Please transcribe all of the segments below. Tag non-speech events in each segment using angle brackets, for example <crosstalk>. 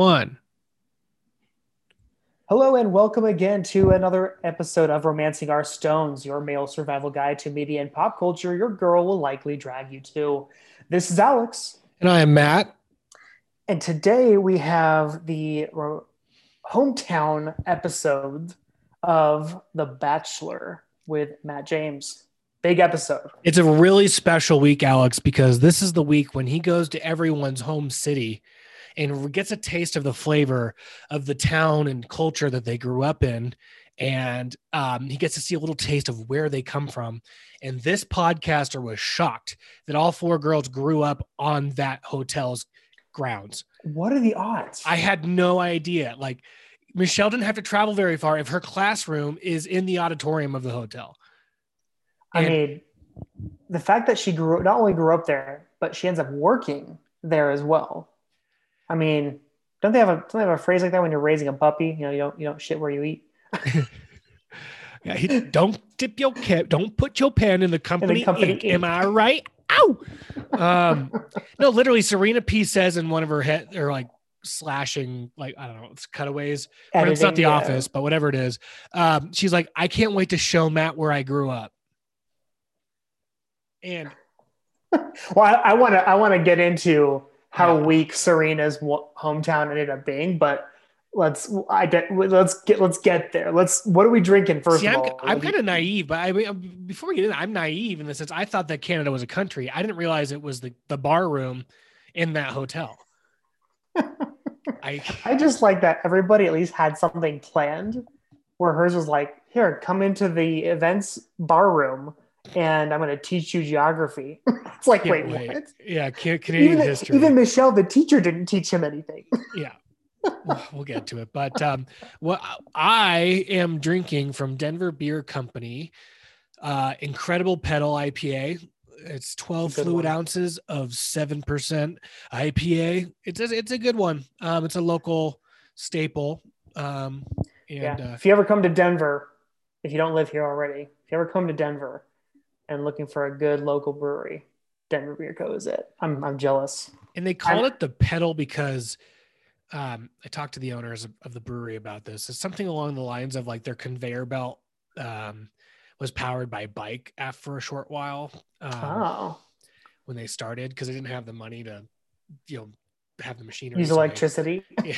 one. Hello and welcome again to another episode of Romancing Our Stones, your male survival guide to media and pop culture your girl will likely drag you to. This is Alex. And I am Matt. And today we have the ro- hometown episode of The Bachelor with Matt James. Big episode. It's a really special week, Alex, because this is the week when he goes to everyone's home city and gets a taste of the flavor of the town and culture that they grew up in. And um, he gets to see a little taste of where they come from. And this podcaster was shocked that all four girls grew up on that hotel's grounds. What are the odds? I had no idea. Like, Michelle didn't have to travel very far if her classroom is in the auditorium of the hotel. I And- mean, the fact that she grew not only grew up there, but she ends up working there as well. I mean, don't they have a don't they have a phrase like that when you're raising a puppy? You know, you don't you don't shit where you eat. <laughs> Yeah, he, don't dip your cap. Don't put your pen in the company, company ink. ink. Am I right? Ow! Um, no, literally, Serena P says in one of her head or like slashing, like I don't know, it's cutaways. Or it's not The yeah. Office, but whatever it is. Um, she's like, I can't wait to show Matt where I grew up. And <laughs> Well, I want to I want to get into how Yeah. weak Serena's hometown ended up being, but let's I get let's get let's get there. Let's what are we drinking first see, of I'm, all? I'm kind of naive, but I mean, um, before we get in, I'm naive in the sense I thought that Canada was a country. I didn't realize it was the the bar room in that hotel. <laughs> I I just like that everybody at least had something planned where hers was like, here, come into the events bar room and I'm going to teach you geography. <laughs> it's like, can't wait, wait. what? Yeah, Ca- Canadian Even, history. even Michelle, the teacher, didn't teach him anything. <laughs> yeah We'll- get to it but um what i am drinking from denver beer company uh incredible pedal ipa it's 12 Good fluid one. ounces of 7% ipa it's a, it's a good one um it's a local staple um and yeah. uh, if you ever come to Denver, if you don't live here already, if you ever come to Denver and looking for a good local brewery, Denver Beer Co. is it. I'm, I'm jealous. and they call I'm- it the pedal because um, I talked to the owners of, of the brewery about this. It's something along the lines of like their conveyor belt um, was powered by bike after a short while um, oh, when they started because they didn't have the money to, you know, have the machinery. use electricity. <laughs> Yeah.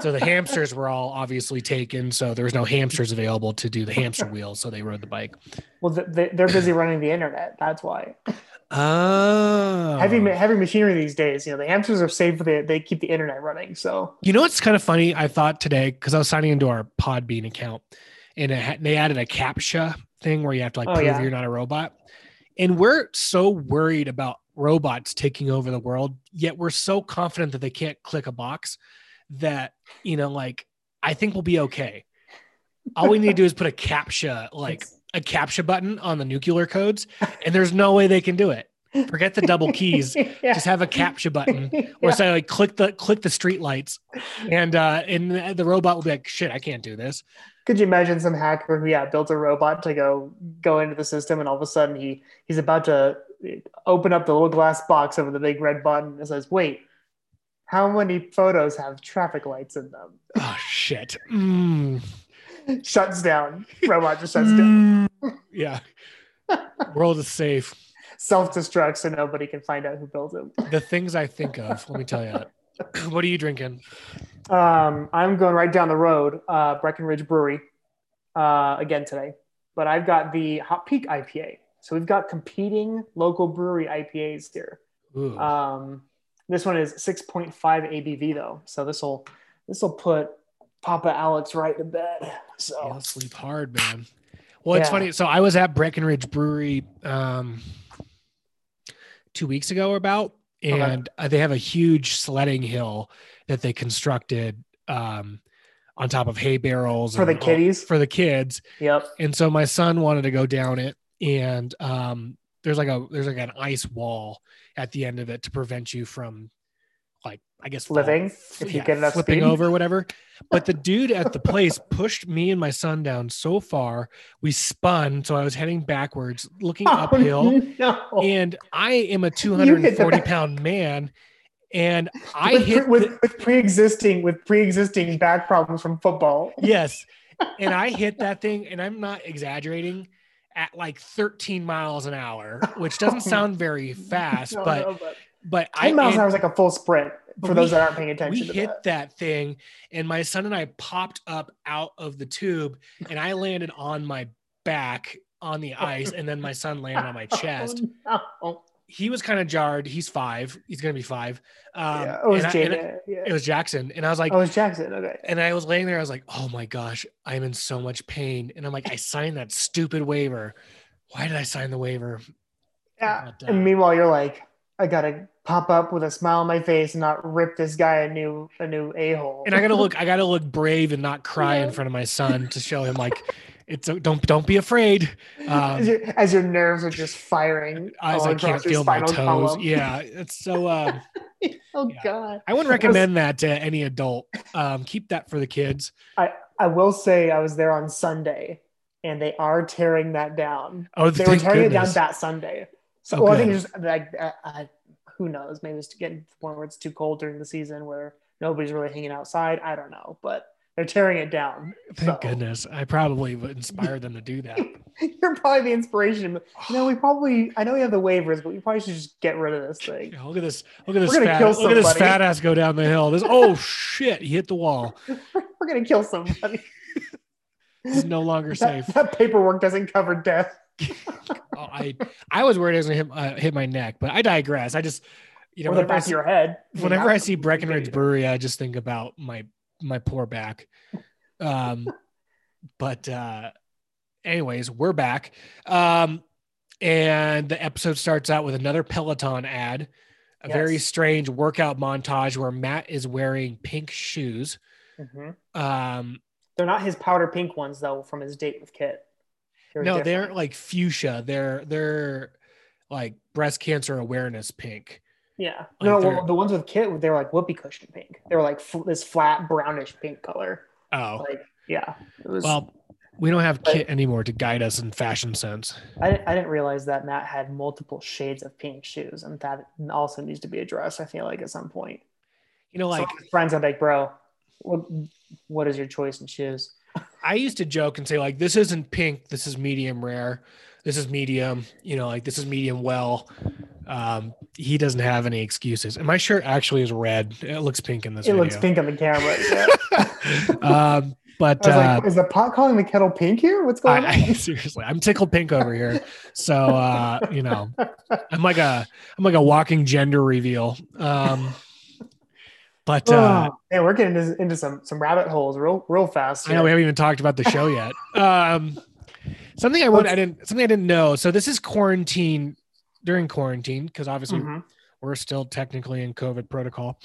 So the hamsters were all obviously taken. So there was no hamsters available to do the hamster <laughs> wheel. So they rode the bike. Well, they, they're busy running the internet. That's why. <laughs> Oh, heavy heavy machinery these days. You know, the hamsters are safe. They they keep the internet running. So You know what's kind of funny? I thought today because I was signing into our Podbean account, and it they added a captcha thing where you have to like Oh, prove yeah. you're not a robot. And we're so worried about robots taking over the world, yet we're so confident that they can't click a box that you know, like I think we'll be okay. All we need to do is put a captcha, like a captcha button on the nuclear codes, and there's no way they can do it. Forget the double keys. <laughs> yeah. Just have a captcha button <laughs> or Yeah. say like click the click the street lights and uh and the- the robot will be like shit i can't do this Could you imagine some hacker who yeah built a robot to go go into the system and all of a sudden he he's about to open up the little glass box over the big red button and says, "Wait, how many photos have traffic lights in them?" oh shit Mm. Shuts down. Robot just shuts down. Mm. yeah world is safe Self destructs so nobody can find out who built it. the things i think of let me tell you <laughs> what are you drinking Um, I'm going right down the road, uh, Breckenridge Brewery, uh, again today. But I've got the Hop Peak IPA. So we've got competing local brewery IPAs here. Um, this one is 6.5 ABV though, so this will this will put Papa Alex right to bed. So Yeah, sleep hard man well it's Yeah. funny so i was at breckenridge brewery um two weeks ago or about and uh, they have a huge sledding hill that they constructed um on top of hay barrels for the all- kiddies, for the kids yep. and so my son wanted to go down it and um there's like a there's like an ice wall at the end of it to prevent you from like i guess fall- Living, if you get enough flipping speed. over whatever <laughs> but the dude at the place pushed me and my son down so far we spun so i was heading backwards looking <laughs> oh, uphill Oh, no. and i am a <laughs> 240 pound man and I with, hit with, the- with pre-existing with pre-existing back problems from football. yes, and I hit that thing, and I'm not exaggerating, at like 13 miles an hour, which <laughs> doesn't sound very fast, No, but no, but but I 10 miles an hour is like a full sprint for those we- that aren't paying we attention to hit that. that thing, and my son and I popped up out of the tube, and I landed on my back on the ice, and then my son landed on my <laughs> oh, chest. Oh, no. He was kind of jarred. He's five. He's gonna be five. Um, yeah, it was I- yeah. it was Jackson, and I was like, oh, it was Jackson. Okay. and I was laying there. I was like, oh my gosh, I'm in so much pain, and I'm like, I signed that stupid waiver. Why did I sign the waiver? Yeah. But, uh, and meanwhile, you're like, I gotta pop up with a smile on my face and not rip this guy a new a new a hole. and I gotta <laughs> look, I gotta look brave and not cry in front of my son to show him like, it's don't don't be afraid. as, Um, your, as your nerves are just firing. as I can't feel my toes. column. Yeah, it's so. Uh, <laughs> Oh Yeah. God. I wouldn't recommend that to any adult. Um, keep that for the kids. I I will say I was there on Sunday, and they are tearing that down. Oh, They were tearing it down that Sunday. So Oh, well, I think just like uh, uh, who knows? Maybe it's getting to the point where it's too cold during the season where nobody's really hanging outside. I don't know, but they're tearing it down. Thank so. goodness. I probably would <laughs> inspire them to do that. You're probably the inspiration. You know, we <sighs> probably I know we have the waivers, but we probably should just get rid of this thing. Yeah, look at this. Look at this We're fat. kill Look at this fat ass go down the hill. This. Oh <laughs> shit! He hit the wall. We're gonna kill somebody. <laughs> Is no longer that, safe. that paperwork doesn't cover death. Oh, I I was worried it was gonna hit, uh, hit my neck, but I digress. I just you know or the whenever I back of your head. Whenever I see Breckenridge. Brewery, I just think about my my poor back. Um, <laughs> but uh, anyways, we're back. Um, and the episode starts out with another Peloton ad, a very strange workout montage where Matt is wearing pink shoes. Mhm. Um, They're not his powder pink ones though from his date with Kit. They're no, different. they aren't like fuchsia. They're they're like breast cancer awareness pink. Yeah. like no, well, the ones with Kit they were like whoopee cushion pink. They were like f- this flat brownish pink color. Oh, Like yeah, it was. well, we don't have But- Kit anymore to guide us in fashion sense. I, didn't- I didn't realize that Matt had multiple shades of pink shoes, and that also needs to be addressed. I feel like at some point, You know, like Some of his friends are like, "Bro, what what is your choice in shoes?" I used to joke and say like this isn't pink, this is medium rare. This is medium, you know, like this is medium well. Um, he doesn't have any excuses. And my shirt actually is red. It looks pink in this It video. looks pink on the camera. Yeah. <laughs> um, but I was uh, like, "Is the pot calling the kettle pink here? What's going I, I <laughs> <laughs> seriously, I'm tickled pink over here. So uh, you know, I'm like a I'm like a walking gender reveal. Um, but on?" uh, oh, man, we're getting into, into some some rabbit holes real real fast. I know we haven't even talked about the show yet. Um, something I would I didn't something I didn't know. So this is quarantine during quarantine because obviously Mhm. we're still technically in COVID protocol.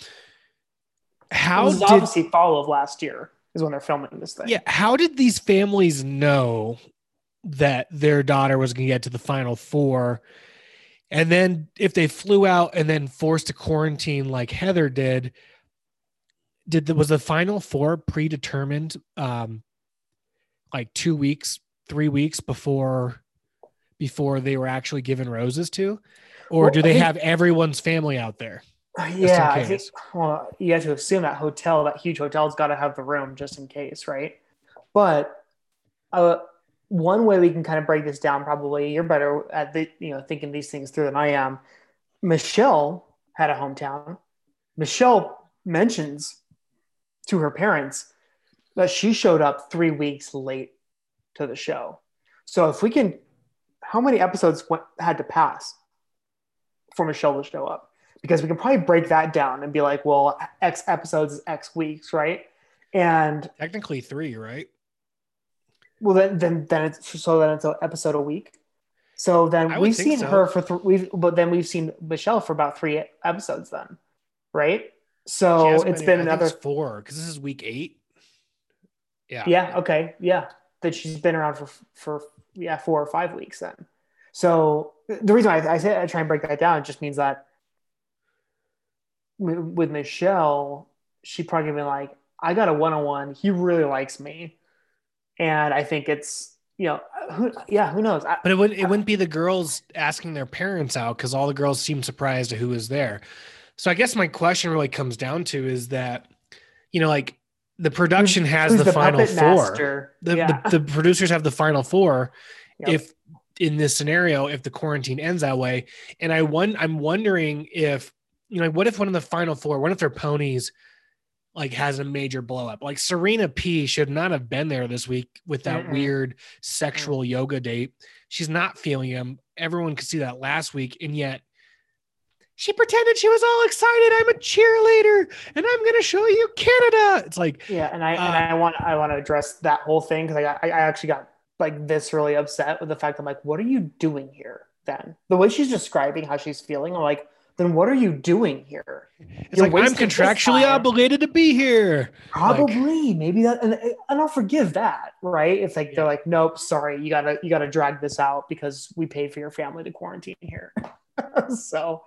How was did obviously fall of last year is when they're filming this thing. yeah? How did these families know that their daughter was going to get to the final four? And then if they flew out and then forced to quarantine like Heather did, did the was the final four predetermined um like two weeks, three weeks before before they were actually given roses to? Or Well, do they think- have everyone's family out there? yeah. I think, well, you have to assume that hotel, that huge hotel's got to have the room just in case, right? But uh, one way we can kind of break this down, probably you're better at the, you know thinking these things through than I am. Michelle had a hometown. Michelle mentions to her parents that she showed up three weeks late to the show. So if we can, how many episodes went, had to pass for Michelle to show up? Because we can probably break that down and be like, well, X episodes is X weeks, right? And Technically three, right? well, then then then it's so then it's an episode a week. So then we've seen so. her for th- we've but then we've seen Michelle for about three episodes then, right? So it's I been another four because this is week eight. Yeah. yeah okay yeah that she's been around for for yeah four or five weeks then. So the reason I, I say I try and break that down just means that with Michelle, she probably been like, I got a one on one. He really likes me, and I think it's you know who yeah who knows I, But it wouldn't it wouldn't be the girls asking their parents out because all the girls seem surprised at who was there. So I guess my question really comes down to is that, you know, like the production has Who's the, final four. The, yeah. the, the producers have the final four. Yep. If in this scenario, if the quarantine ends that way, and I one, I'm wondering if you know, what if one of the final four, what if their ponies like has a major blow up? Like Serena P should not have been there this week with that Mm-mm. weird sexual yoga date. She's not feeling him. Everyone could see that last week, and yet she pretended she was all excited. I'm a cheerleader, and I'm going to show you Canada. It's like Yeah, and I Uh, and I want I want to address that whole thing because I got I, actually got like viscerally upset with the fact I'm like, what are you doing here? Then the way she's describing how she's feeling, I'm like, then what are you doing here? it's You're like I'm contractually obligated to be here. Probably, maybe that, and, and I'll forgive that, right? It's like Yeah. they're like, nope, sorry, you gotta you gotta drag this out because we paid for your family to quarantine here. <laughs> so,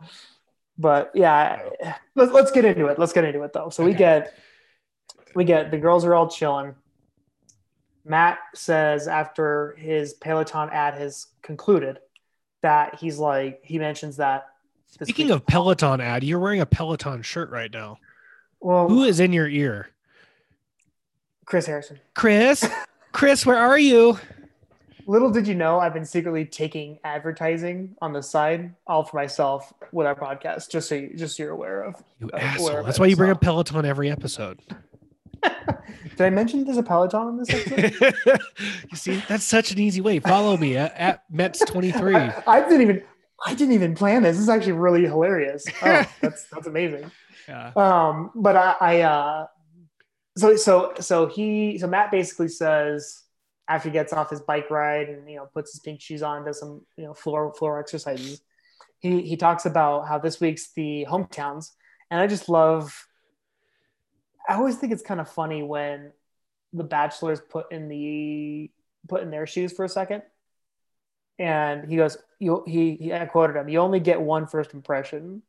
but yeah, oh. let's let's get into it. Let's get into it though. So we get we get the girls are all chilling. Matt says after his Peloton ad has concluded that he's like he mentions that. Speaking week- of Peloton ad, you're wearing a Peloton shirt right now. well, Who is in your ear? Chris Harrison. Chris? <laughs> Chris, where are you? Little did you know, I've been secretly taking advertising on the side, all for myself with our podcast, just so you, just so you're aware of. You Uh, asshole. where- That's why you bring up Peloton every episode. <laughs> Did I mention there's a Peloton in this episode? <laughs> you see, that's such an easy way. Follow me at, at Mets23. I, I didn't even I didn't even plan this. This is actually really hilarious. <laughs> Oh, that's that's amazing. Yeah. Um, but I, I uh, so so so he so Matt basically says after he gets off his bike ride and you know puts his pink shoes on, does some you know floor floor exercises. He he talks about how this week's the hometowns, and I just love. I always think it's kind of funny when the bachelors put in the put in their shoes for a second, and he goes, "You." He, he I quoted him. You only get one first impression,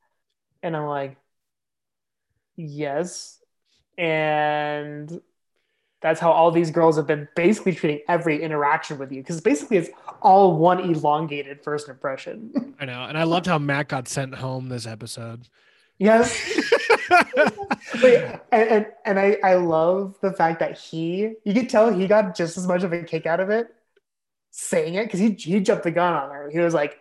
and I'm like, yes, and that's how all these girls have been basically treating every interaction with you because basically it's all one elongated first impression. I know. And I loved how Matt got sent home this episode. yes. <laughs> But, and, and and I I love the fact that he you could tell he got just as much of a kick out of it saying it because he he jumped the gun on her. He was like,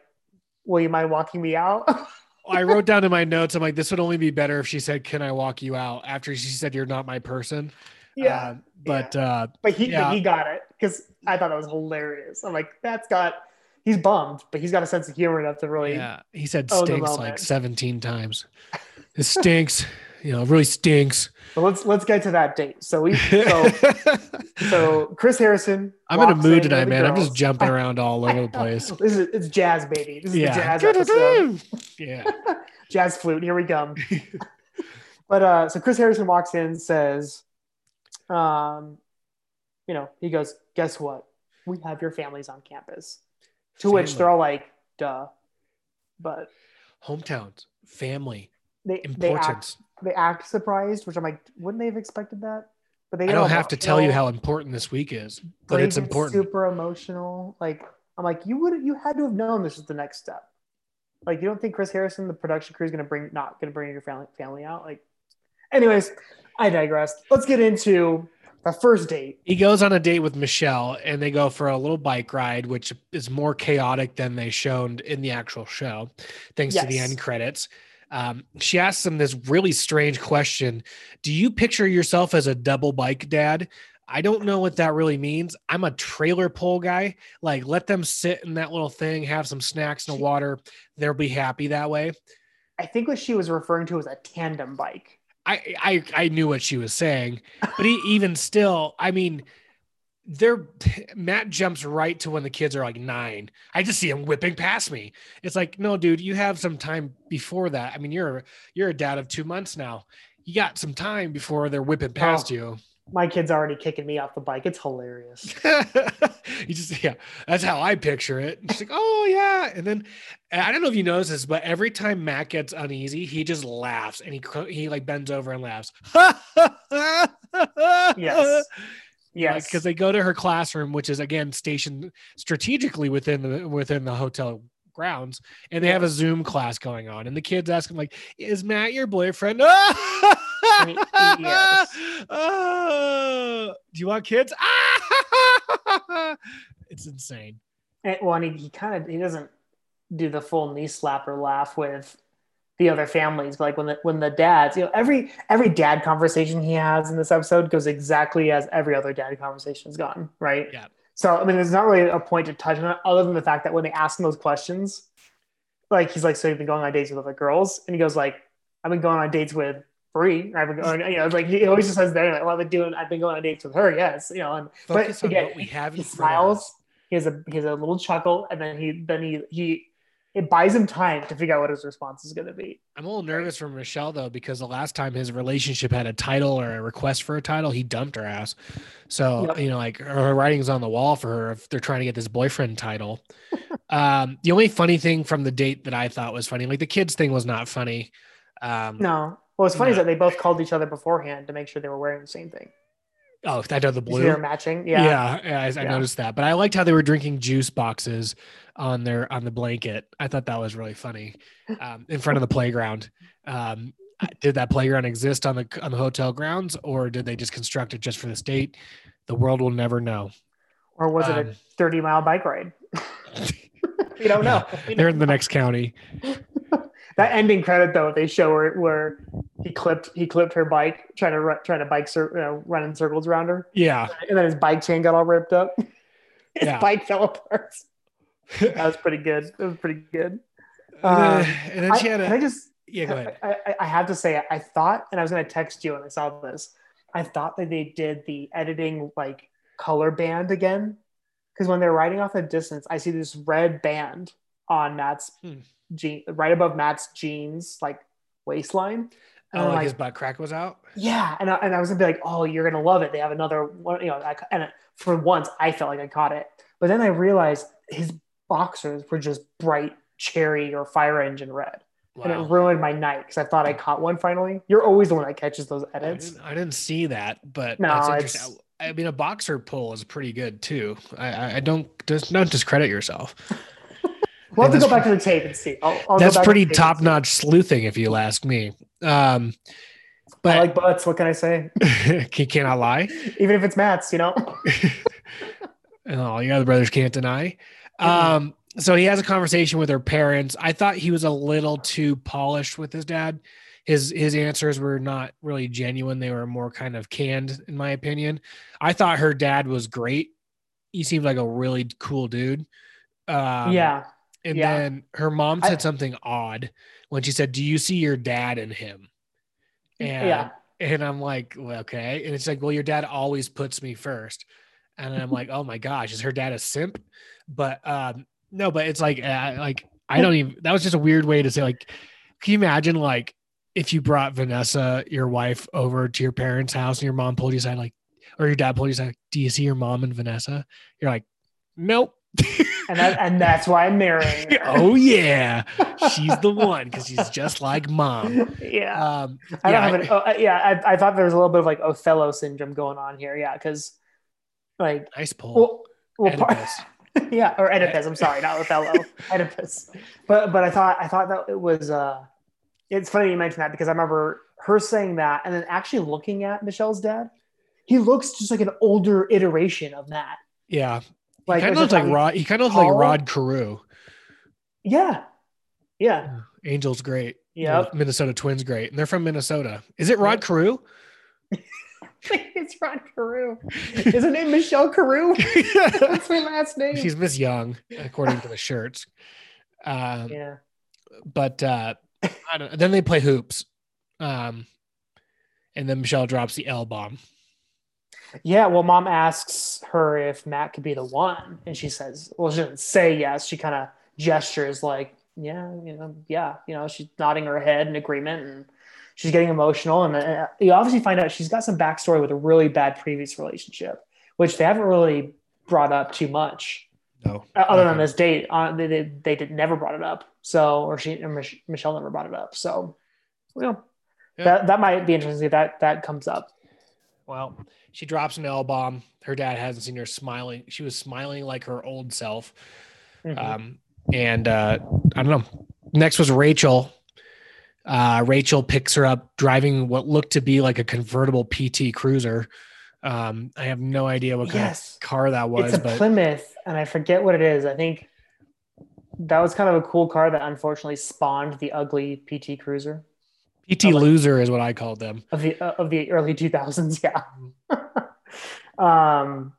"Will you mind walking me out?" <laughs> I wrote down in my <laughs> notes, I'm like, this would only be better if she said, Can I walk you out? After she said, You're not my person. Yeah, Uh, but uh, but he yeah. but he got it because I thought that was hilarious. I'm like, that's got he's bummed, but he's got a sense of humor enough to really. yeah, he said stinks like 17 times. It stinks. you know, it really stinks. But let's let's get to that date. So we so <laughs> so Chris Harrison. I'm in a mood tonight, man. I'm just jumping <laughs> around all over the place. This is it's jazz, baby. This is Yeah. the jazz episode. <laughs> yeah. jazz flute. Here we come. but uh, so Chris Harrison walks in, says, um, you know, he goes, "Guess what? We have your families on campus." To which they're all like, "Duh," but Hometowns, family, they they act importance. they act surprised, which I'm like, wouldn't they have expected that? But they I don't have to tell you how important this week is, but it's important. Super emotional. Like I'm like, you would you had to have known this was the next step. Like you don't think Chris Harrison, the production crew, is gonna bring not gonna bring your family family out? Like, anyways, I digressed. Let's get into the first date. He goes on a date with Michelle and they go for a little bike ride, which is more chaotic than they showed in the actual show, thanks to the end credits. Um, she asks him this really strange question Do you picture yourself as a double bike dad? I don't know what that really means. I'm a trailer pull guy. Like, let them sit in that little thing, have some snacks and water. They'll be happy that way. I think what she was referring to was a tandem bike. I, I I knew what she was saying, but he, <laughs> even still, I mean, they're Matt jumps right to when the kids are like nine. I just see him whipping past me. It's like, no, dude, you have some time before that. I mean, you're you're a dad of two months now. You got some time before they're whipping past Oh. you. My kid's already kicking me off the bike. It's hilarious. <laughs> you just yeah, that's how I picture it. She's like, oh yeah, and then I don't know if you notice this, but every time Matt gets uneasy, he just laughs and he he like bends over and laughs. <laughs> Yes. Yes. because they go to her classroom, which is again stationed strategically within the within the hotel grounds, and they have a Zoom class going on, and the kids ask him like, "Is Matt your boyfriend?" <laughs> Ah! Yes. <laughs> Oh, do you want kids? <laughs> it's insane. And, well, and he, he kind of he doesn't do the full knee slapper laugh with the other families, but like when the when the dads, you know, every every dad conversation he has in this episode goes exactly as every other dad conversation has gone, right? Yeah. So I mean, there's not really a point to touch on it other than the fact that when they ask him those questions, like he's like, "So you've been going on dates with other girls?" And he goes like, "I've been going on dates with Bree. I've been going, you know, like he always just says there, like, "Well, I've been doing, I've been going on dates with her." Yes, you know, and Focus but again, what we have he in front of smiles. He has a he has a little chuckle, and then he then he he it buys him time to figure out what his response is going to be. I'm a little nervous for Michelle though because the last time his relationship had a title or a request for a title, he dumped her ass. So Yep. you know, like her writing's on the wall for her if they're trying to get this boyfriend title. <laughs> um, the only funny thing from the date that I thought was funny, like the kids thing was not funny. Um, No, well, what's funny is that they both called each other beforehand to make sure they were wearing the same thing. oh, I know the blue. They're matching. Yeah, Yeah. yeah, I, I Yeah. noticed that. But I liked how they were drinking juice boxes on their on the blanket. I thought that was really funny um, in front of the playground. Um, did that playground exist on the on the hotel grounds, or did they just construct it just for this date? The world will never know. Or was it Um, a 30 mile bike ride? <laughs> <laughs> we don't know. We <laughs> They're in the next county. That ending credit though they show where, where he clipped he clipped her bike trying to run, trying to bike you know, run in circles around her Yeah, and then his bike chain got all ripped up <laughs> his Yeah. bike fell apart <laughs> that was pretty good That was pretty good and then, Um, and then she had can I a just yeah. Go ahead. I, I, I have to say I thought and I was going to text you when I saw this I thought that they did the editing like color band again because when they're riding off a distance I see this red band on Matt's Hmm. Jean right above Matt's jeans like waistline and Oh, like like, his butt crack was out. yeah, and I, and I was gonna be like, oh, you're gonna love it. They have another one, you know. I, and for once, I felt like I caught it, but then I realized his boxers were just bright cherry or fire engine red, and it ruined my night because I thought I hmm. caught one finally. You're always the one that catches those I edits. didn't, I didn't see that, but No, that's interesting. I mean, a boxer pull is pretty good too. I, I, I don't just don't discredit yourself. <laughs> We'll have to go back to the tape and see. I'll, I'll That's to pretty and top notch sleuthing, if you ask me. Um, I but like butts. What can I say? <laughs> he cannot lie. Even if it's Matt's, you know. <laughs> Oh, your other brothers can't deny. Um, so he has a conversation with her parents. I thought he was a little too polished with his dad. His his answers were not really genuine. They were more kind of canned, in my opinion. I thought her dad was great. He seemed like a really cool dude. Um, yeah, And yeah. then her mom I- said something odd when she said, "Do you see your dad in him?" And yeah. and I'm like, well, okay. And it's like, well, your dad always puts me first. And I'm like, oh my gosh, is her dad a simp? But um, no, but it's like, uh, like I don't even. That was just a weird way to say. Like, can you imagine like if you brought Vanessa, your wife, over to your parents' house and your mom pulled you aside, like, or your dad pulled you aside, do you see your mom and Vanessa? You're like, nope. And that, and that's why I'm marrying. her. <laughs> oh yeah, she's the one because she's just like mom. yeah. Um, I don't have an, oh, uh, yeah, I, I thought there was a little bit of like Othello syndrome going on here. Yeah, because like, nice pull. well, well part, <laughs> yeah, or Oedipus. I'm sorry, not Othello, <laughs> Oedipus. But but I thought I thought that it was. uh It's funny you mentioned that because I remember her saying that, and then actually looking at Michelle's dad. He looks just like an older iteration of that. Yeah, Like he kind of looks like Rod. He kind of looks like. Rod Carew. Yeah, yeah, Angel's great. Yeah. Minnesota Twins great, and they're from Minnesota. Is it Rod Carew? <laughs> it's Rod Carew. Is her name Michelle Carew? <laughs> That's her last name. She's Miss Young, according to the <laughs> shirts. Um, yeah. But uh, I don't. Then they play hoops, um, and then Michelle drops the L bomb. Yeah, well, mom asks her if Matt could be the one, and she says, "Well, she doesn't say yes. She kind of gestures like, yeah, you know, yeah, you know." She's nodding her head in agreement, and she's getting emotional. And uh, you obviously find out she's got some backstory with a really bad previous relationship, which they haven't really brought up too much, No, uh, other than this date. Uh, they, they they did never brought it up. So, or she or Mich- Michelle never brought it up. So, you know, Yeah. that that might be interesting if that that comes up. Well, she drops an L bomb. Her dad hasn't seen her smiling. She was smiling like her old self. Mhm. Um, and uh, I don't know. Next was Rachel. Uh, Rachel picks her up driving what looked to be like a convertible PT Cruiser. Um, I have no idea what kind Yes. of car that was, it's a but Plymouth, and I forget what it is. I think that was kind of a cool car that unfortunately spawned the ugly PT Cruiser PT like- Loser is what I called them. of the uh, of the early 2000s. <laughs> Yeah. um,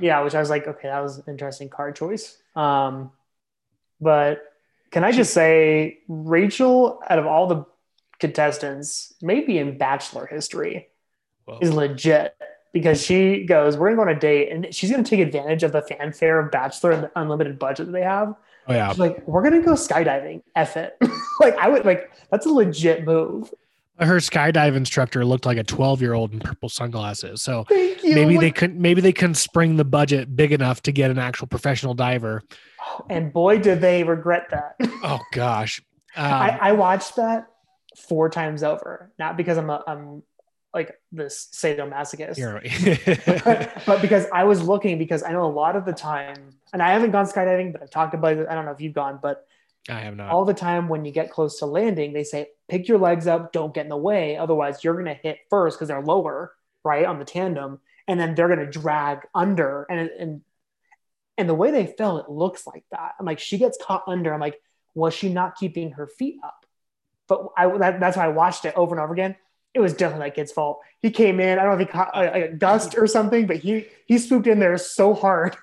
yeah, which I was like, okay, that was an interesting card choice. Um, but can I just say, Rachel, out of all the contestants, maybe in Bachelor history, Well, is legit because she goes, We're gonna go on a date, and she's gonna take advantage of the fanfare of Bachelor and the unlimited budget that they have. Oh yeah, She's like, We're gonna go skydiving. F it. <laughs> like, I would like that's a legit move. her skydive instructor looked like a 12 year old in purple sunglasses. So maybe they couldn't maybe they couldn't spring the budget big enough to get an actual professional diver. and boy, did they regret that. <laughs> Oh gosh. Um, I, I watched that four times over, not because I'm a, I'm like this sadomasochist, you're- <laughs> but because I was looking because I know a lot of the time, and I haven't gone skydiving, but I've talked about it. I don't know if you've gone, but I have not. all the time when you get close to landing, they say pick your legs up, don't get in the way, otherwise you're gonna hit first because they're lower, right, on the tandem, and then they're gonna drag under, and and and the way they fell, it looks like that. I'm like, she gets caught under. I'm like, was she not keeping her feet up? But I that, that's why I watched it over and over again. It was definitely that kid's fault. He came in. I don't know if he caught like, like a dust or something, but he he swooped in there so hard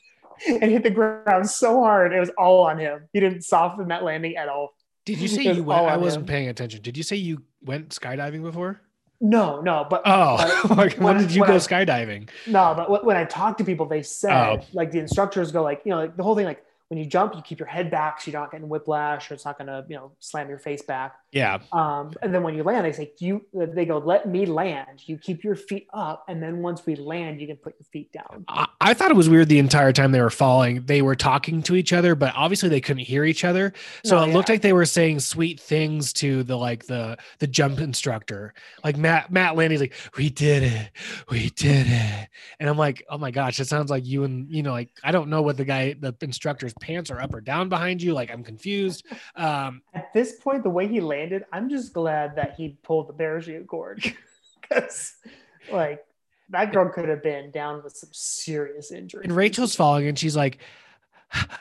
<laughs> and hit the ground so hard. It was all on him. He didn't soften that landing at all. Did you say you went? I wasn't him. paying attention. Did you say you went skydiving before? No, no, but Oh, But <laughs> when when- did you when go I- skydiving? No, but when I talk to people, they said Oh. like the instructors go like you know like the whole thing like when you jump, you keep your head back so you're not getting whiplash or it's not gonna you know slam your face back. Yeah. Um, and then when you land, they say you they go let me land. You keep your feet up, and then once we land, you can put your feet down. I, I thought it was weird the entire time they were falling. They were talking to each other, but obviously they couldn't hear each other. So No, it looked like they were saying sweet things to the like the the jump instructor. Like Matt Matt Landy's like, "We did it, we did it," and I'm like, "Oh my gosh, it sounds like you and you know like I don't know what the guy the instructor's pants are up or down behind you. Like I'm confused." Um, <laughs> At this point, the way he landed, I'm just glad that he pulled the parachute cord <laughs> because like that girl could have been down with some serious injury. and Rachel's falling, and she's like,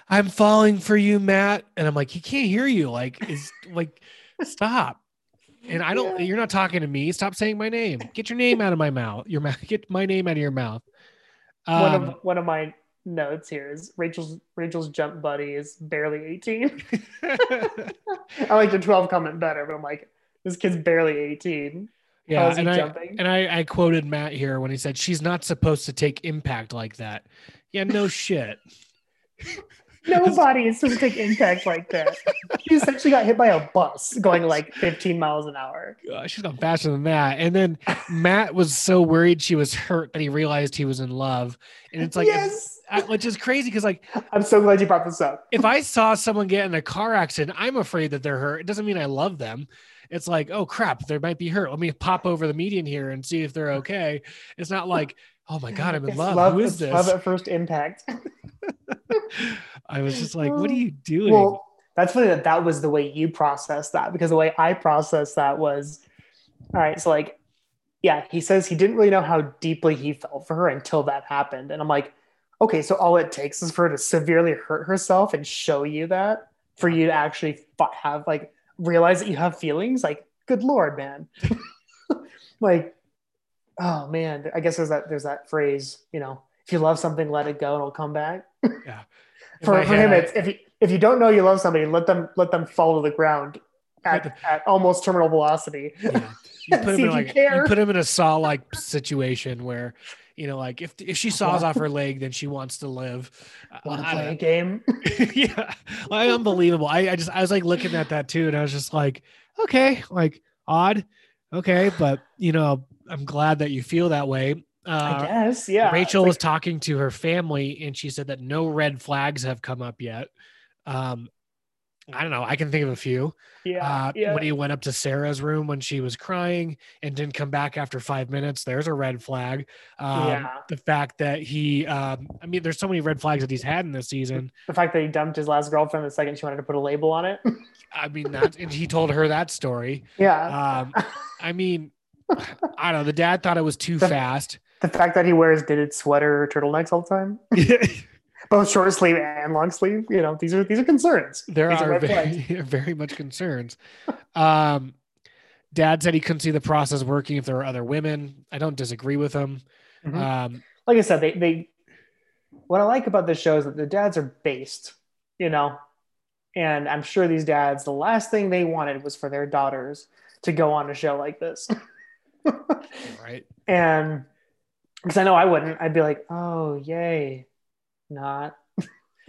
"I'm falling for you, Matt," and I'm like, "He can't hear you. Like, is like, stop." And I don't. Yeah. You're not talking to me. Stop saying my name. Get your name out of my mouth. Your mouth. Get my name out of your mouth. one Um, of one of my notes here is Rachel's Rachel's jump buddy is barely 18. <laughs> I like the 12 comment better, but I'm like, this kid's barely 18. yeah, How is he and I and I, I quoted Matt here when he said she's not supposed to take impact like that. Yeah, no <laughs> shit. Nobody is supposed to take impact like that. <laughs> She essentially got hit by a bus going like 15 miles an hour. Uh, she's gone faster than that. And then Matt was so worried she was hurt that he realized he was in love. And it's like, yes. Which is crazy because like <laughs> I'm so glad you brought this up. if I saw someone get in a car accident, I'm afraid that they're hurt. It doesn't mean I love them. It's like, oh crap, they might be hurt. Let me pop over the median here and see if they're okay. It's not like, oh my god, I'm in It's love. Who is it's Love at first impact. <laughs> <laughs> I was just like, what are you doing? Well, that's funny that that was the way you processed that because the way I processed that was, all right, so like, yeah, he says he didn't really know how deeply he felt for her until that happened, and I'm like, okay, so all it takes is for her to severely hurt herself and show you that for you to actually have like realize that you have feelings. Like, good lord, man, <laughs> like, oh man, I guess there's that there's that phrase, you know, if you love something, let it go, and it'll come back. <laughs> In for, for him I- it's if you if you don't know you love somebody let them let them fall to the ground at, at almost terminal velocity. Yeah. You <laughs> put him in like you put him in a saw like situation where you know like if if she saws off her <laughs> leg then she wants to live. want to play a game <laughs> yeah, like, unbelievable. I, I just I was like looking at that too, and I was just like, okay, like odd, okay, but you know, I'm glad that you feel that way. i Uh, guess yeah Rachel It's was talking to her family, and she said that no red flags have come up yet. Um, I don't know. I can think of a few. Yeah. Uh, yeah. When he went up to Sarah's room when she was crying and didn't come back after five minutes, there's a red flag. Um, Yeah. The fact that he, um, I mean, there's so many red flags that he's had in this season. the fact that he dumped his last girlfriend the second she wanted to put a label on it. I mean, that, and he told her that story. yeah. Um, I mean, I don't know. The dad thought it was too The- fast. the fact that he wears knitted sweater turtlenecks all the time, <laughs> both short sleeve and long sleeve, you know, these are these are concerns. there These are flags. very, <laughs> very much concerns. Um, dad said he couldn't see the process working if there were other women. I don't disagree with him. Mhm. Um, like I said, they they what I like about this show is that the dads are based, you know, and I'm sure these dads, the last thing they wanted was for their daughters to go on a show like this. <laughs> right. and because I know I wouldn't, I'd be like, oh yay, not. <laughs>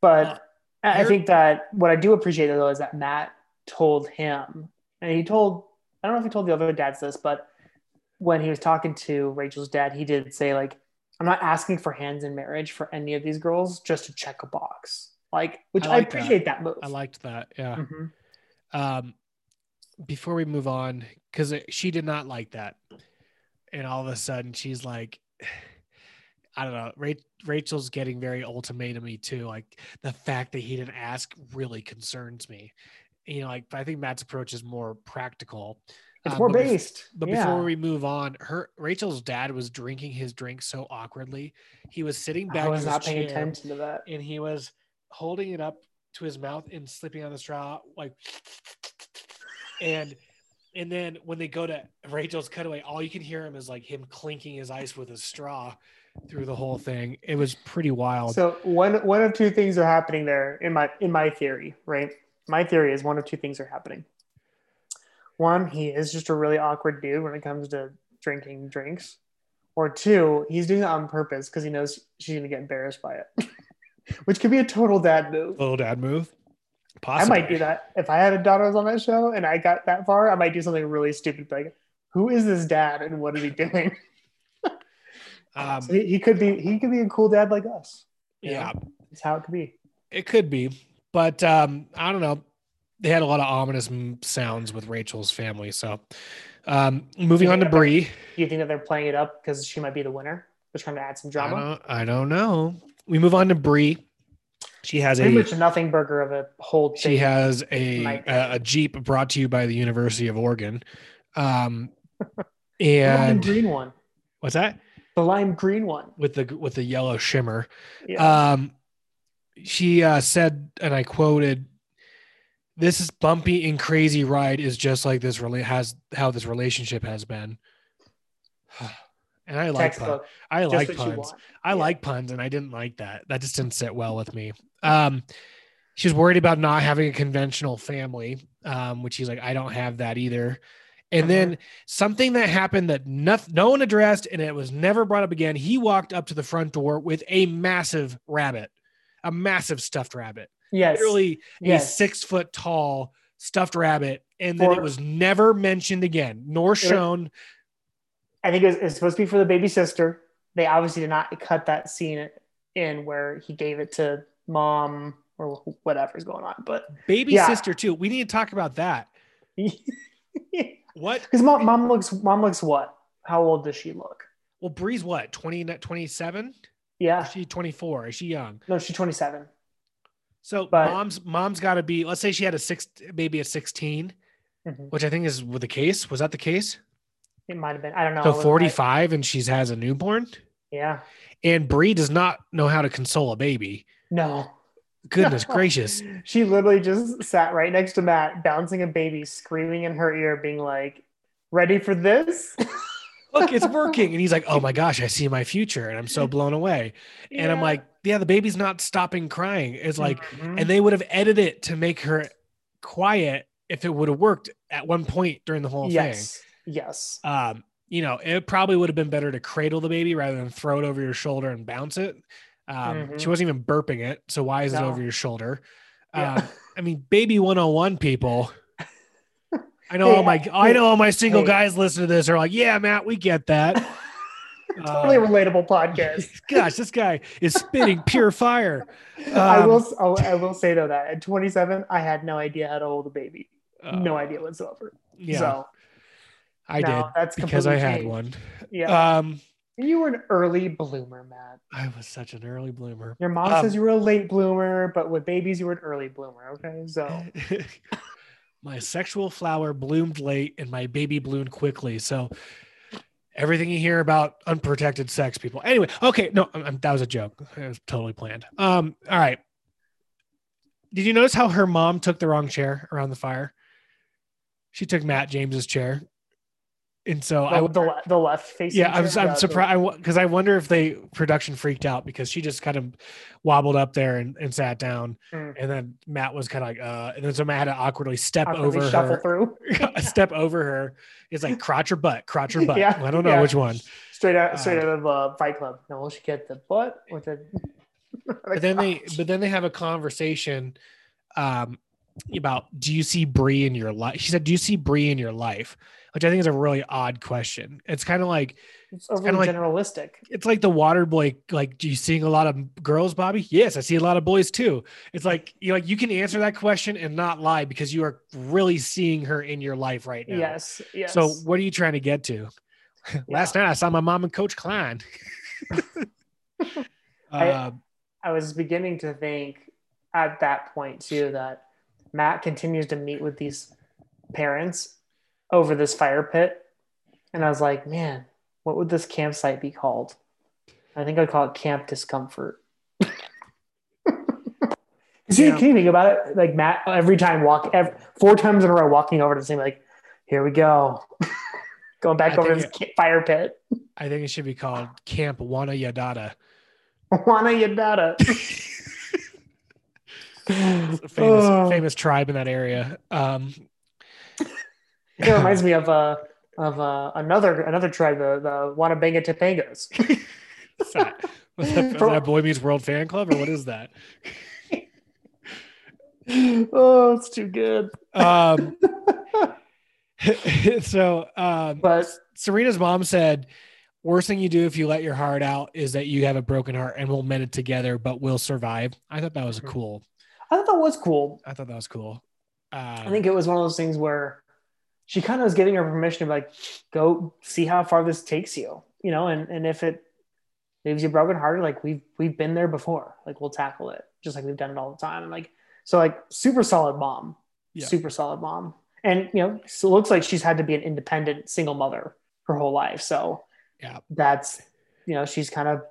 but Uh, I I think that what I do appreciate though is that Matt told him, and he told I don't know if he told the other dads this, but when he was talking to Rachel's dad, he did say like, I'm not asking for hands in marriage for any of these girls, just to check a box, like which I I, like that. appreciate that. move. I liked that. Yeah. Mhm. Um, before we move on, because she did not like that, and all of a sudden she's like, I don't know. Ra- Rachel's getting very ultimatumy too. Like the fact that he didn't ask really concerns me. You know, like I think Matt's approach is more practical. It's Uh, more but bef- based. But yeah. before we move on, her Rachel's dad was drinking his drink so awkwardly. He was sitting back I in was his not paying chair, attention to that. and he was holding it up to his mouth and slipping on the straw like and and then when they go to Rachel's cutaway, all you can hear him is like him clinking his ice with a straw through the whole thing. It was pretty wild. So one one of two things are happening there in my in my theory, right? My theory is one of two things are happening. One, he is just a really awkward dude when it comes to drinking drinks. Or two, he's doing it on purpose because he knows she's gonna get embarrassed by it. <laughs> Which could be a total dad move. A little dad move. Possibly. I might do that. If I had a daughter on that show and I got that far, I might do something really stupid like, who is this dad and what is he doing? <laughs> Um, So he, he could be he could be a cool dad like us. yeah, That's how it could be. it could be, but um, I don't know. They had a lot of ominous sounds with Rachel's family. So, um, moving on to Bree. Do you think that they're playing it up because she might be the winner? They're trying to add some I drama. don't, I don't know. We move on to Bree. She has a Pretty a much nothing burger of a whole she has a, a a Jeep brought to you by the University of Oregon. Um, <laughs> and green one. what's that The lime green one. with the with the yellow shimmer? Yeah. Um, she uh, said, and I quoted, "This bumpy and crazy ride is just like this really has how this relationship has been." <sighs> And I like puns. I Just like puns. I Yeah. like puns, and I didn't like that. That just didn't sit well with me. Um, she was worried about not having a conventional family, um, which he's like, I don't have that either. And Mhm. then something that happened that no, no one addressed, and it was never brought up again. He walked up to the front door with a massive rabbit, a massive stuffed rabbit, Yes. literally a Yes. six foot tall stuffed rabbit, and then For- it was never mentioned again, nor shown. I think it was, it's supposed to be for the baby sister. They obviously did not cut that scene in where he gave it to mom or whatever's going on. But Baby Yeah. sister too. We need to talk about that. <laughs> because What? mom, mom looks mom looks what? How old does she look? Well, Bree's what? 20, 27? Yeah. Is she 24? Is she young? No, she's 27. So But- mom's mom's got to be. Let's say she had a six, maybe a 16, Mhm. which I think is the case. Was that the case? It might have been. I don't know. So 45, and she's has a newborn. yeah. And Bree does not know how to console a baby. No. Goodness <laughs> gracious! She literally just sat right next to Matt, bouncing a baby, screaming in her ear, being like, "Ready for this?" <laughs> Look, it's working. And he's like, "Oh my <laughs> gosh, I see my future," and I'm so blown away. And I'm like, "Yeah, the baby's not stopping crying." It's like, Mhm. and they would have edited it to make her quiet if it would have worked at one point during the whole thing. yes, yes. Um, you know, it probably would have been better to cradle the baby rather than throw it over your shoulder and bounce it. Um, Mhm. She wasn't even burping it, so why is it over your shoulder? Yeah. Um, I mean, baby 101 people. <laughs> I know all my Hey, I know all my single hey. guys listen to this are like, yeah, Matt, we get that. <laughs> totally Uh, relatable podcast. <laughs> Gosh, this guy is spitting pure fire. I Um, will. I'll- I will say though that at 27, I had no idea how to hold a baby. no uh, idea whatsoever. Yeah, So I now did that's because I had changed. one. Yeah, Um, you were an early bloomer, Matt. I was such an early bloomer. Your mom Um, says you were a late bloomer, but with babies, you were an early bloomer. Okay, so <laughs> my sexual flower bloomed late and my baby bloomed quickly. So everything you hear about unprotected sex people. Anyway, okay, no, um, um, that was a joke. It was totally planned. Um, all right. Did you notice how her mom took the wrong chair around the fire? She took Matt James's chair. And so I the, the, the left facing. yeah, I'm, I'm the- the- surprised because I wonder if they production freaked out because she just kind of wobbled up there and, and sat down, Mm. and then Matt was kind of like, uh, and then so Matt had to awkwardly step awkwardly over shuffle her, through. <laughs> step over her. It's like crotch or butt, crotch or <laughs> butt. Yeah, I don't know yeah. which one. Straight out, straight Uh, out of uh, Fight Club. Now, will she get the butt or the? <laughs> But then they, but then they have a conversation, um, about do you see Bri in your life? She said, do you see Bri in your life? Which I think is a really odd question. It's kind of like It's kinda overly like- generalistic. it's like the water boy like do you seeing a lot of girls bobby yes i see a lot of boys too it's like you like you can answer that question and not lie because you are really seeing her in your life right now Yes, yes. so what are you trying to get to <laughs> last night i saw my mom and coach klein <laughs> I- uh, I was beginning to think at that point too that Matt continues to meet with these parents over this fire pit. And I was like, man, what would this campsite be called? I think I'd call it Camp Discomfort. <laughs> Because you Yeah. can you think about it? Like Matt, every time walk, every, four times in a row, walking over to the same, like, here we go, <laughs> going back I over this ca- fire pit. i think it should be called camp wana yadada Wanna Yadada. <laughs> famous Oh. famous tribe in that area um It reminds me of uh of uh, another another tribe, the <laughs> the Wanabanga Topangos. what's that? Was that, that boy meets world fan club or what is that <laughs> oh, it's too good. um <laughs> so um But serena's mom said worst thing you do if you let your heart out is that you have a broken heart and we'll mend it together but we'll survive i thought that was Mhm. cool I thought that was cool. i thought that was cool um, I think it was one of those things where she kind of was giving her permission to like go see how far this takes you, you know, and and if it leaves you broken hearted, like we've we've been there before, like we'll tackle it, just like we've done it all the time, and like so like super solid mom, Yeah. super solid mom, and you know, so it looks like she's had to be an independent single mother her whole life, so Yeah. that's you know she's kind of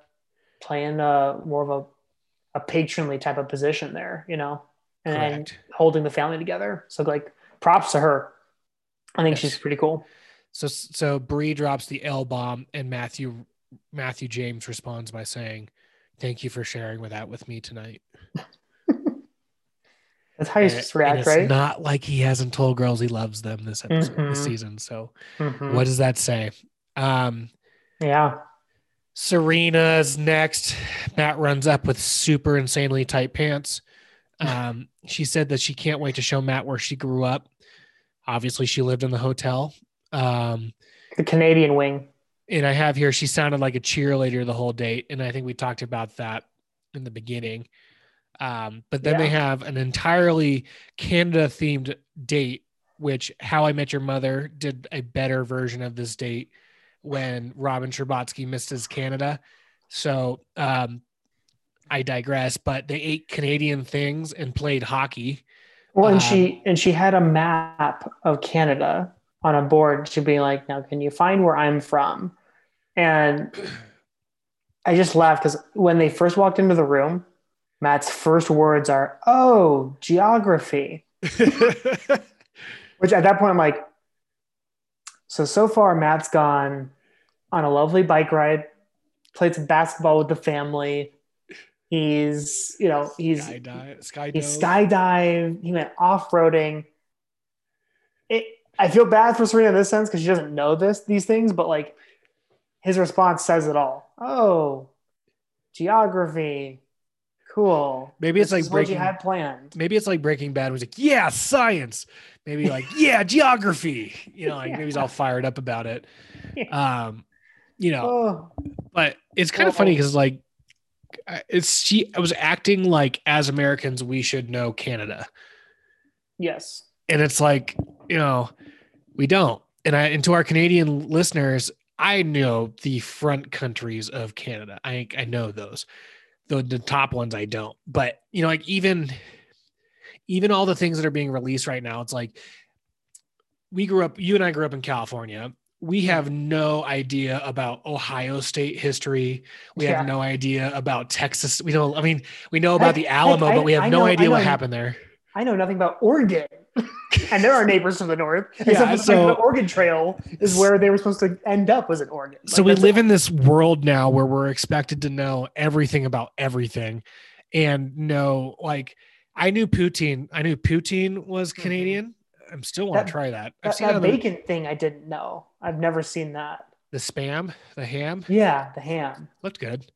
playing a more of a a patronly type of position there, you know, and, and holding the family together. So like props to her. I think Yes. she's pretty cool. so so Bri drops the l bomb and matthew matthew james responds by saying thank you for sharing with that with me tonight <laughs> That's how you're And- supposed to and react, it's right? not like he hasn't told girls he loves them this episode this Mhm. season so Mhm. what does that say um Yeah. Serena's next. Matt runs up with super insanely tight pants. <laughs> Um, she said that she can't wait to show Matt where she grew up. Obviously, she lived in the hotel. Um, The Canadian wing. and I have here, she sounded like a cheerleader the whole date. And I think we talked about that in the beginning. Um, but then they have an entirely Canada themed date, which How I Met Your Mother did a better version of this date when Robin Scherbatsky missed his Canada. So um, I digress, but they ate Canadian things and played hockey. Well, and Um, she and she had a map of Canada on a board. She'd be like, "Now, can you find where I'm from?" And I just laughed because when they first walked into the room, Matt's first words are, "Oh, geography." <laughs> Which at that point, I'm like, so so far, Matt's gone on a lovely bike ride, played some basketball with the family. He's, you know, he's Skydive, skydive. he skydived. He went off roading. It. I feel bad for Serena in this sense because she doesn't know this these things, but like his response says it all. Oh, geography, cool. Maybe it's This like is what you Breaking- had planned. maybe it's like Breaking Bad. Was like, yeah, science. Maybe like, yeah, geography. You know, like <laughs> maybe he's all fired up about it. <laughs> Um, you know, Oh, but it's kind of funny because like it's she I was acting like as Americans we should know Canada. yes. And it's like, you know, we don't. And I and to our Canadian listeners, I know the front countries of Canada. I I know those. The the top ones I don't. But you know, like even even all the things that are being released right now, it's like we grew up, you and I grew up in California. We have no idea about Ohio State history. We Yeah. have no idea about Texas. We don't, I mean, we know about Heck- the Alamo, I- but we have I no idea what happened there. I know nothing about Oregon. <laughs> and there are our neighbors to the north. <laughs> Yeah, fact so- the Oregon Trail is where they were supposed to end up was in Oregon. so we live in this world now where we're expected to know everything about everything and know like i knew Putin. i knew Putin was Mhm. canadian i'm still want to try that. I've that, seen that other, bacon thing I didn't know. I've never seen that. the spam? The ham? Yeah, the ham. looked good.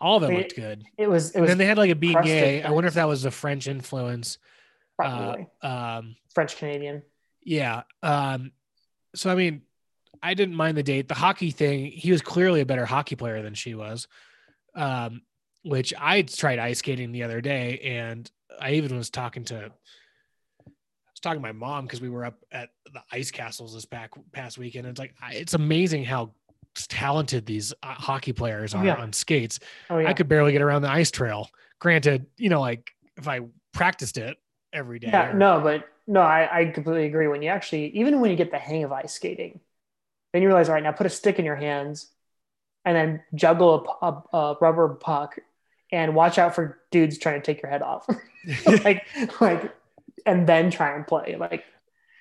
All of them Wait, looked good. It was it and was then they had like a being gay. i wonder if that was the french influence uh, probably. um French Canadian. yeah um so i mean i didn't mind the date. The hockey thing he was clearly a better hockey player than she was um which i tried ice skating the other day and i even was talking to was talking to my mom because we were up at the ice castles this back past weekend it's like I, it's amazing how talented these uh, hockey players are Yeah. on skates Oh yeah. i could barely get around the ice trail granted you know like if i practiced it every day Yeah, or- no, but no, I, I completely agree. When you actually, even when you get the hang of ice skating, then you realize, all right, now put a stick in your hands and then juggle a, a, a rubber puck and watch out for dudes trying to take your head off. <laughs> <laughs> like, like, and then try and play. Like,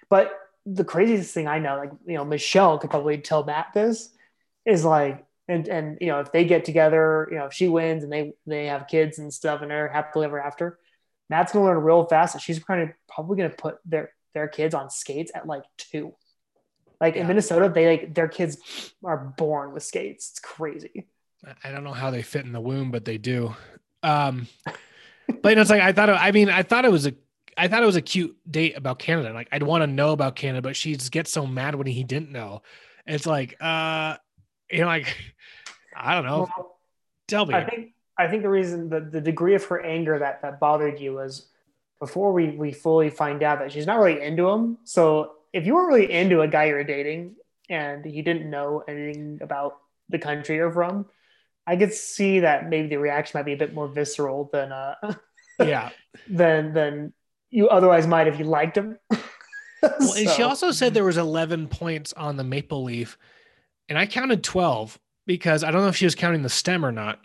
but the craziest thing I know, like, you know, Michelle could probably tell Matt this is like, and, and, you know, if they get together, you know, if she wins and they, they have kids and stuff and they're happily ever after, Matt's gonna learn real fast, and she's kind of probably gonna put their their kids on skates at like two. Like Yeah. in Minnesota, they like their kids are born with skates. It's crazy. I don't know how they fit in the womb, but they do. Um, but you know, it's like I thought. It, I mean, I thought it was a. I thought it was a cute date about Canada. Like I'd want to know about Canada, but she just gets so mad when he didn't know. It's like, uh, you know, like <laughs> I don't know. Well, Tell me. I think I think the reason the, the degree of her anger that that bothered you was before we we fully find out that she's not really into him. So if you weren't really into a guy you're dating and you didn't know anything about the country you're from, I could see that maybe the reaction might be a bit more visceral than uh <laughs> yeah. than than you otherwise might if you liked him. <laughs> Well, and she also said there was 11 points on the maple leaf, and I counted 12 because I don't know if she was counting the stem or not.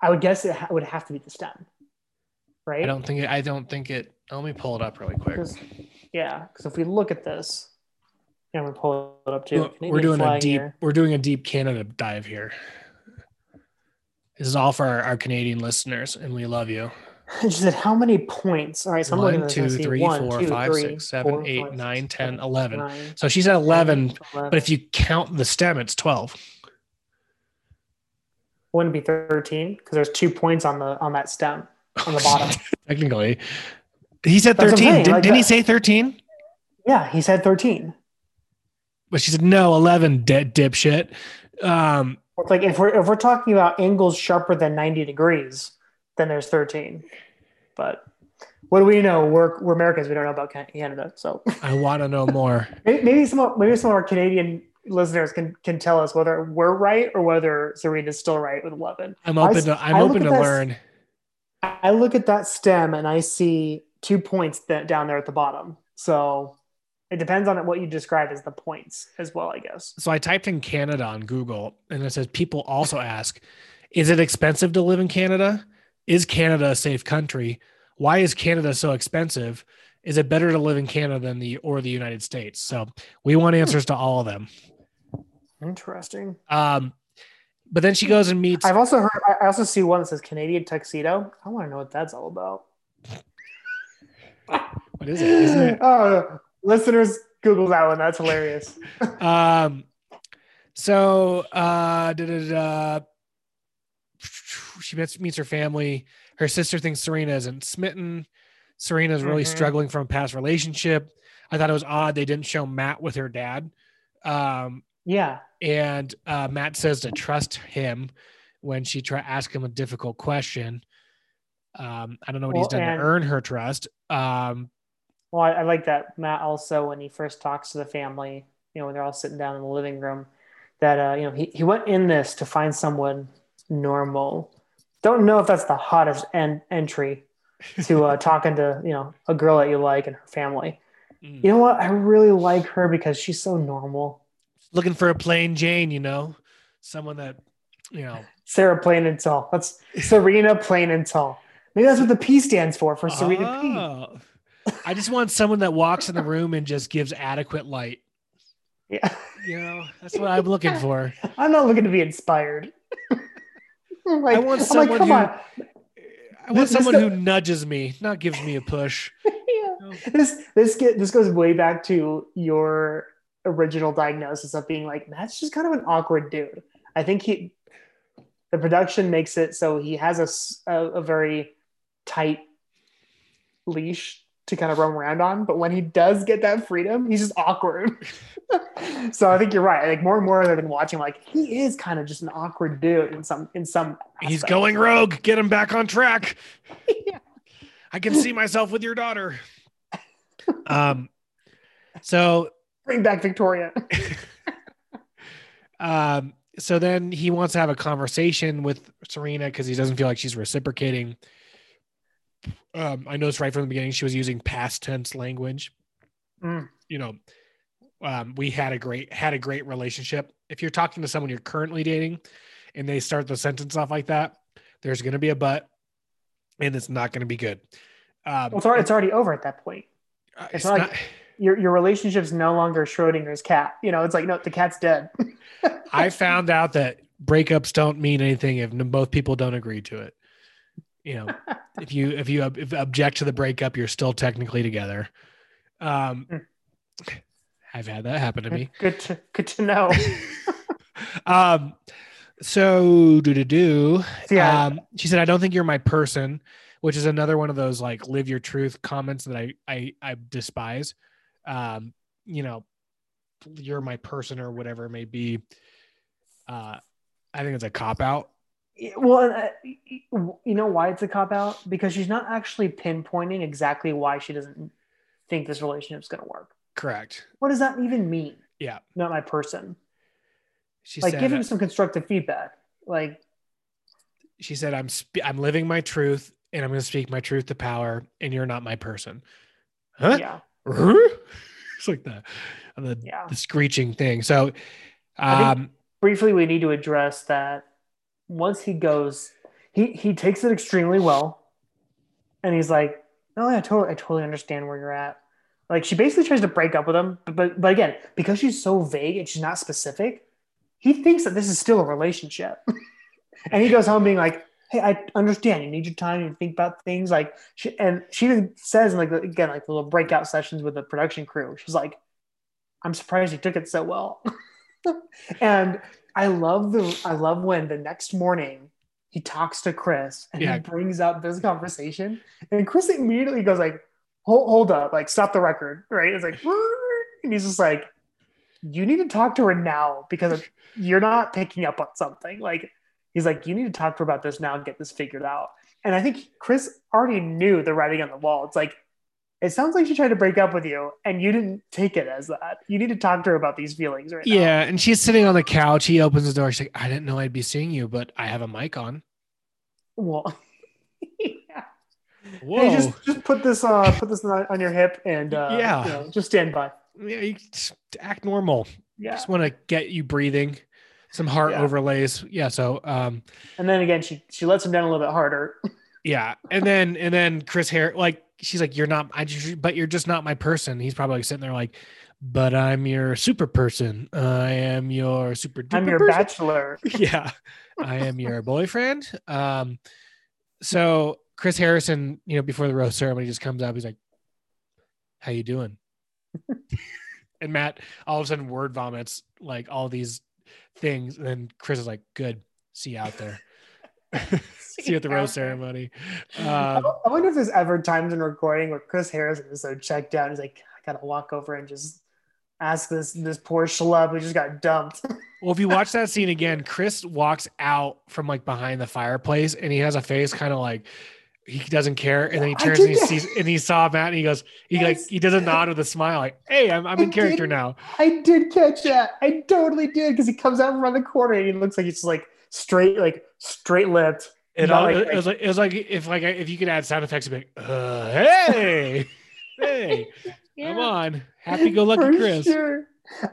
I would guess it ha- would have to be the stem, right? I don't think it. I don't think it. Let me pull it up really quick. 'Cause- yeah, because if we look at this, yeah, I'm pull it up too. We're doing a deep. here. We're doing a deep Canada dive here. This is all for our, our Canadian listeners, and we love you. <laughs> She said, "How many points?" All right, so I'm looking at two, and I see three, one, four, two, five, three, six, seven, four, eight, five, nine, six, 10, seven, 11. nine, So she said 11, 11. but if you count the stem, it's 12. wouldn't it be 13 because there's two points on the on that stem on the bottom. <laughs> Technically, he said That's what I'm 13. Did, like didn't he say 13? yeah, he said 13. But she said no, 11. Dead dipshit. Um, It's like if we're if we're talking about angles sharper than 90 degrees, then there's 13. But what do we know? We're we're Americans. We don't know about Canada. So <laughs> I want to know more. <laughs> maybe maybe some maybe some of our Canadian listeners can can tell us whether we're right or whether Serena's still right with 11. I'm open s- to. I'm I open to that- learn. I look at that stem and I see two points that down there at the bottom. So it depends on what you describe as the points as well, I guess. So I typed in Canada on Google, and it says people also ask, "Is it expensive to live in Canada? Is Canada a safe country? Why is Canada so expensive? Is it better to live in Canada than the or the United States?" So we want answers to all of them. Interesting. Um, but then she goes and meets. I've also heard. I I also see one that says Canadian tuxedo. I want to know what that's all about. What is it? Isn't it? <laughs> oh, listeners, Google that one. That's hilarious. <laughs> Um, so uh, da, da, da, she meets, meets her family. Her sister thinks Serena isn't smitten. Serena's really Mhm. struggling from a past relationship. I thought it was odd they didn't show Matt with her dad. Um, Yeah. and uh, Matt says to trust him when she try ask him a difficult question. Um, I don't know what he's done to earn her trust. Um, Well, I, I like that Matt also when he first talks to the family, you know, when they're all sitting down in the living room, that uh, you know, he, he went in this to find someone normal. Don't know if that's the hottest en- entry to uh, <laughs> talking to, you know, a girl that you like and her family. mm. You know what? I really like her because she's so normal. looking for a plain Jane, you know, someone that you know. Sarah Plain and Tall. That's Serena Plain and Tall. Maybe that's what the P stands for, for Serena P. Oh. I just want someone that walks in the room and just gives adequate light. Yeah. You know, that's what I'm looking for. <laughs> I'm not looking to be inspired. Like, I want like, someone come who- on. I want This- this someone guy- who nudges me, not gives me a push. <laughs> Yeah. This this get this goes way back to your original diagnosis of being like Matt's just kind of an awkward dude. I think he the production makes it so he has a a very tight leash to kind of roam around on, but when he does get that freedom, he's just awkward. <laughs> so I think you're right. Like more and more I've been watching, like he is kind of just an awkward dude in some in some. He's aspects. going rogue. Get him back on track. <laughs> Yeah. I can see myself with your daughter. Um, so Bring back Victoria. <laughs> Um, so then he wants to have a conversation with Serena because he doesn't feel like she's reciprocating. Um, I noticed right from the beginning she was using past tense language. Mm. You know, um, we had a great had a great relationship. If you're talking to someone you're currently dating, and they start the sentence off like that, there's going to be a but, and it's not going to be good. Um, Well, it's already, it's already over at that point. uh, it's not like- Your your relationship's no longer Schrodinger's cat. You know, it's like no, the cat's dead. I <laughs> found out that breakups don't mean anything if both people don't agree to it. You know, <laughs> if you if you if object to the breakup, you're still technically together. Um, Hmm. I've had that happen to me. Good to good to know. <laughs> <laughs> Um, so do do do. Yeah, Um, she said, "I don't think you're my person," which is another one of those like "live your truth" comments that I I I despise. Um, you know, you're my person or whatever it may be. Uh, I think it's a cop out. Well, uh, you know why it's a cop out because she's not actually pinpointing exactly why she doesn't think this relationship's going to work. Correct. What does that even mean? Yeah. Not my person. She like, give him some constructive feedback. Like, she said, "I'm sp- I'm living my truth, and I'm going to speak my truth to power, and you're not my person." Huh? yeah, <laughs> it's like the the, yeah. the screeching thing. So, um, briefly we need to address that once he goes he he takes it extremely well. And he's like no i totally i totally understand where you're at. Like she basically tries to break up with him but but, but again because she's so vague and she's not specific he thinks that this is still a relationship. <laughs> And he goes home being like hey i understand. You need your time. To think about things. Like she and she even says like again like the little breakout sessions with the production crew. She's like i'm surprised you took it so well. <laughs> And I love the I love when the next morning he talks to Chris and Yeah. he brings up this conversation, and Chris immediately goes like, "Hold, hold up, like stop the record, right?" It's like, <laughs> and he's just like, "You need to talk to her now because you're not picking up on something." Like he's like, "You need to talk to her about this now and get this figured out." And I think Chris already knew the writing on the wall. It's like. It sounds like she tried to break up with you, and you didn't take it as that. You need to talk to her about these feelings right now. yeah, and she's sitting on the couch. He opens the door. She's like, "I didn't know I'd be seeing you, but I have a mic on." Well, yeah. <laughs> <laughs> Whoa. Hey, just just put this uh put this on, on your hip and uh, Yeah. you know, just stand by. yeah, you just act normal. Yeah. Just want to get you breathing. Some heart Yeah. overlays. Yeah. So, um, And then again, she she lets him down a little bit harder. <laughs> yeah, and then and then Chris Harris, like she's like, "You're not, I just, but you're just not my person." He's probably like sitting there like, "But I'm your super person. I am your super. I'm your person." bachelor. <laughs> yeah, I am your boyfriend. Um, so Chris Harrison, you know, before the rose ceremony, just comes up. He's like, "How you doing?" <laughs> and Matt all of a sudden word vomits like all these things, and then Chris is like, "Good, see you out there." <laughs> see you at the rose ceremony. I Um, I wonder if there's ever times in recording where Chris Harrison is so checked out. He's like, I gotta walk over and just ask this this poor schlub who just got dumped. <laughs> Well, if you watch that scene again, Chris walks out from like behind the fireplace and he has a face kind of like he doesn't care. And then he turns and he sees and he saw Matt and he goes, he like he does a nod with a smile, like, hey, I'm, I'm I in character did. now. I did catch that. I totally did because he comes out from around the corner and he looks like he's just like straight, like straight lipped. It, all, like- it was like it was like if like if you could add sound effects, it'd be like, uh, hey, <laughs> hey, come on, happy go lucky <laughs> Chris. sure.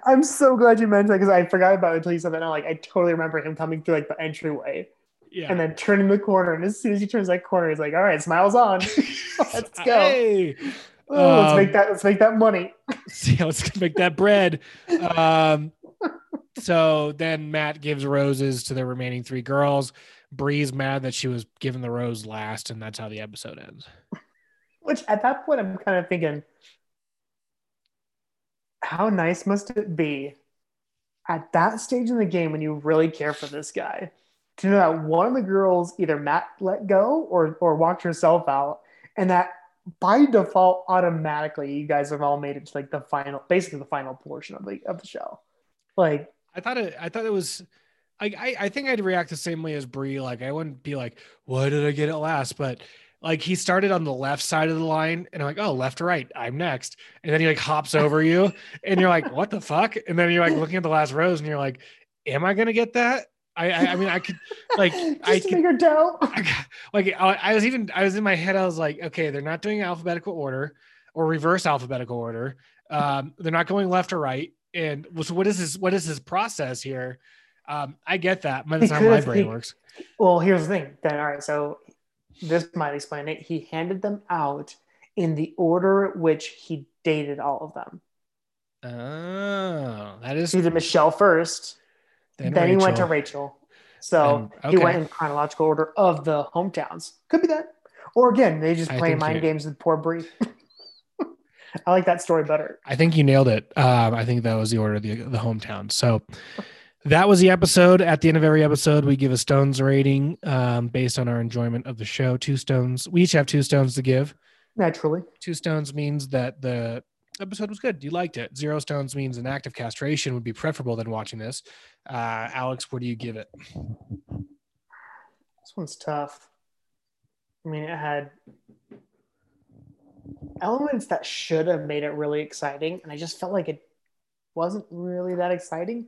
I'm so glad you mentioned that because I forgot about it until you said that. Now, like I totally remember him coming through like the entryway Yeah. and then turning the corner. And as soon as he turns that corner, he's like, "All right, smiles on. <laughs> let's go. Hey, Oh, let's Um, make that. Let's make that money." see, let's make that bread. Um, so then Matt gives roses to the remaining three girls. Bri's mad that she was given the rose last, and that's how the episode ends. Which at that point, I'm kind of thinking, how nice must it be at that stage in the game when you really care for this guy to know that one of the girls either Matt let go or or walked herself out, and that by default, automatically, you guys have all made it to like the final, basically the final portion of the of the show. Like, I thought it. I thought it was. I, I I think I'd react the same way as Bri. Like I wouldn't be like, "Why did I get it last?" But like he started on the left side of the line, and I'm like, "Oh, left or right? I'm next." And then he like hops over you, <laughs> and you're like, "What the fuck?" And then you're like looking at the last rows, and you're like, "Am I gonna get that?" I I, I mean, I could like <laughs> just I to could make her doubt. <laughs> I got- like I, I was even I was in my head I was like okay they're not doing alphabetical order or reverse alphabetical order um they're not going left or right and so what is this what is this process here um I get that but that's how my brain he- works Well, here's the thing. Then, all right. So this might explain it. He handed them out in the order which he dated all of them. oh that is he did Michelle first, then, then, he went to Rachael. So And- he went in chronological order of the hometowns. Could be that. Or again, they just I play mind you- games with poor Bri. <laughs> I like that story better. I think you nailed it. Um, I think that was the order of the, the hometown. So that was the episode. At the end of every episode, we give a stones rating um, based on our enjoyment of the show. Two stones. We each have two stones to give. Naturally. Two stones means that the episode was good. You liked it. Zero stones means an act of castration would be preferable than watching this. Uh, Alex, what do you give it? This one's tough. I mean, it had elements that should have made it really exciting, and I just felt like it wasn't really that exciting.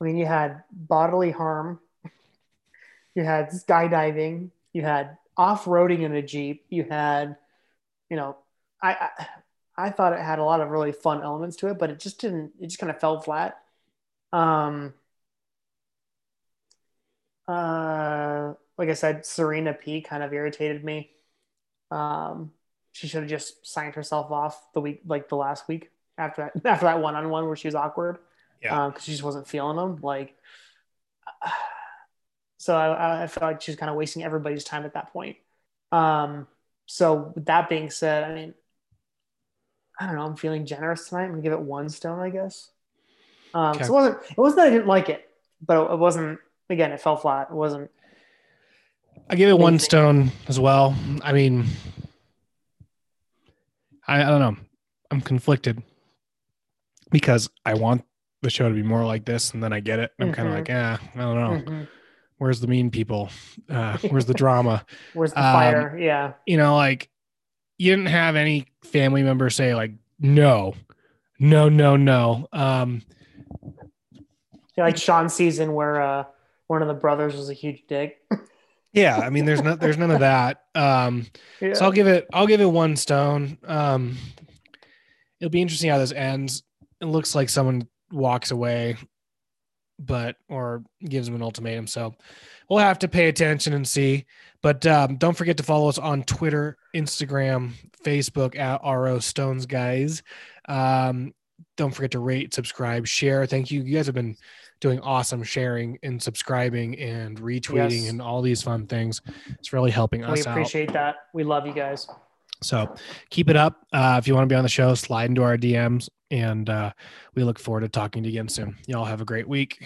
I mean, you had bodily harm, <laughs> you had skydiving, you had off-roading in a jeep, you had, you know, I, I I thought it had a lot of really fun elements to it, but it just didn't. It just kind of fell flat. Um, uh, like I said, Serena P kind of irritated me. Um, she should have just signed herself off the week, like the last week after that, <laughs> after that one-on-one where she was awkward. Yeah. because she just wasn't feeling them. Like, <sighs> so I, I felt like she was kind of wasting everybody's time at that point. Um, so with that being said, I mean, I don't know. I'm feeling generous tonight. I'm gonna give it one stone, I guess. Um, Okay. so it wasn't. It wasn't that I didn't like it, but it wasn't. Again, it fell flat. It wasn't. I give it one stone as well. I mean, I, I don't know. I'm conflicted because I want the show to be more like this, and then I get it. and I'm kind of Mhm. like, yeah, I don't know. Mhm. Where's the mean people? Uh, where's the drama? <laughs> Where's the Um, fire? Yeah. You know, like you didn't have any family member say like, no, no, no, no. Um, Yeah, like Sean season where uh, one of the brothers was a huge dick. <laughs> yeah, I mean, there's no, there's none of that. Um, <laughs> yeah. So I'll give it I'll give it one stone. Um it'll be interesting how this ends. It looks like someone walks away, but or gives them an ultimatum. So we'll have to pay attention and see. But um, don't forget to follow us on Twitter, Instagram, Facebook at RO Stones Guys. Um, don't forget to rate, subscribe, share. Thank you. You guys have been doing awesome sharing and subscribing and retweeting Yes. and all these fun things. It's really helping us out. We appreciate that. We love you guys. So keep it up. Uh, if you want to be on the show, slide into our DMs, and uh, we look forward to talking to you again soon. Y'all have a great week.